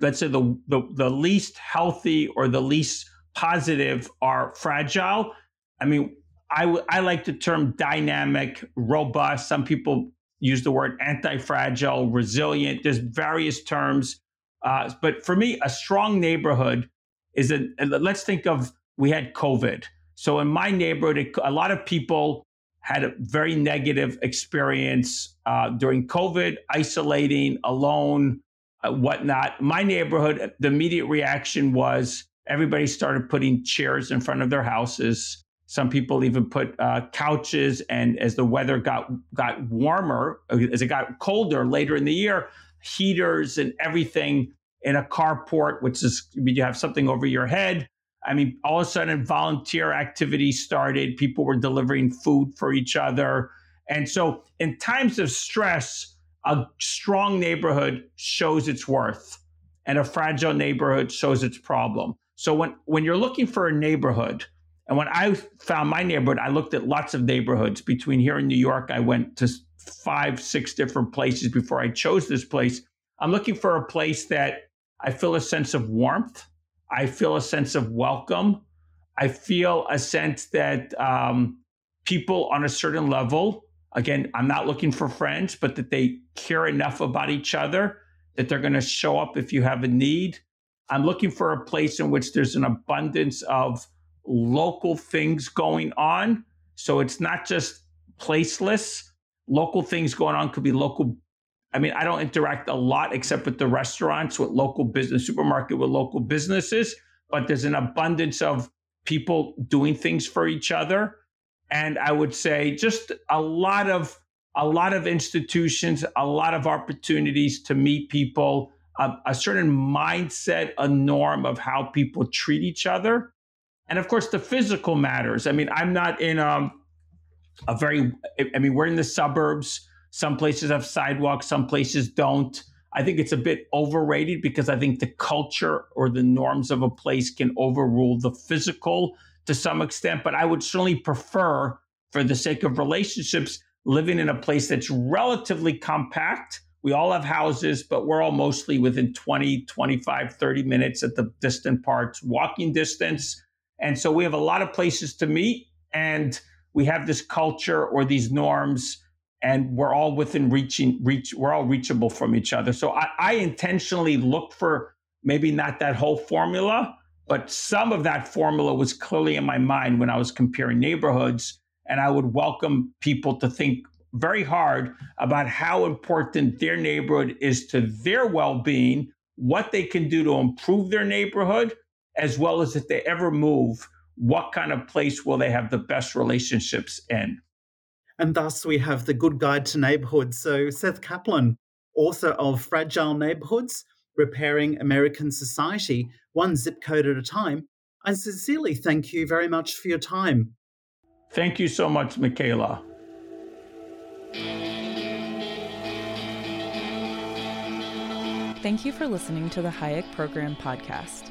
Let's say the, the, the least healthy or the least positive are fragile. I mean, I, w- I like the term dynamic, robust. Some people use the word anti-fragile, resilient. There's various terms. Uh, but for me, a strong neighborhood is a, let's think of, we had COVID. So in my neighborhood, a lot of people had a very negative experience uh, during COVID, isolating, alone, uh, whatnot. My neighborhood, the immediate reaction was everybody started putting chairs in front of their houses. Some people even put uh, couches, and as the weather got got warmer, as it got colder later in the year, heaters and everything in a carport, which is you have something over your head. I mean, all of a sudden, volunteer activities started. People were delivering food for each other, and so in times of stress, a strong neighborhood shows its worth, and a fragile neighborhood shows its problem. So when when you're looking for a neighborhood and when I found my neighborhood, I looked at lots of neighborhoods. Between here in New York, I went to five, six different places before I chose this place. I'm looking for a place that I feel a sense of warmth. I feel a sense of welcome. I feel a sense that um, people on a certain level, again, I'm not looking for friends, but that they care enough about each other that they're going to show up if you have a need. I'm looking for a place in which there's an abundance of local things going on. So it's not just placeless. Local things going on could be local. I mean, I don't interact a lot except with the restaurants, with local business, supermarket, with local businesses, but there's an abundance of people doing things for each other. And I would say just a lot of a lot of institutions, a lot of opportunities to meet people, a, a certain mindset, a norm of how people treat each other and of course, the physical matters. I mean, I'm not in um, a very, I mean, we're in the suburbs. Some places have sidewalks, some places don't. I think it's a bit overrated because I think the culture or the norms of a place can overrule the physical to some extent. But I would certainly prefer, for the sake of relationships, living in a place that's relatively compact. We all have houses, but we're all mostly within 20, 25, 30 minutes at the distant parts, walking distance and so we have a lot of places to meet and we have this culture or these norms and we're all within reaching reach we're all reachable from each other. So I, I, intentionally look for maybe not that whole formula but some of that formula was clearly in my mind when i was comparing neighborhoods and i would welcome people to think very hard about how important their neighborhood is to their well-being what they can do to improve their neighborhood as well as if they ever move, what kind of place will they have the best relationships in? And thus we have the good guide to neighborhoods. So Seth Kaplan, author of Fragile Neighborhoods, Repairing American Society, one zip code at a time. I sincerely thank you very much for your time. Thank you so much, Mikayla. Thank you for listening to the Hayek Program podcast.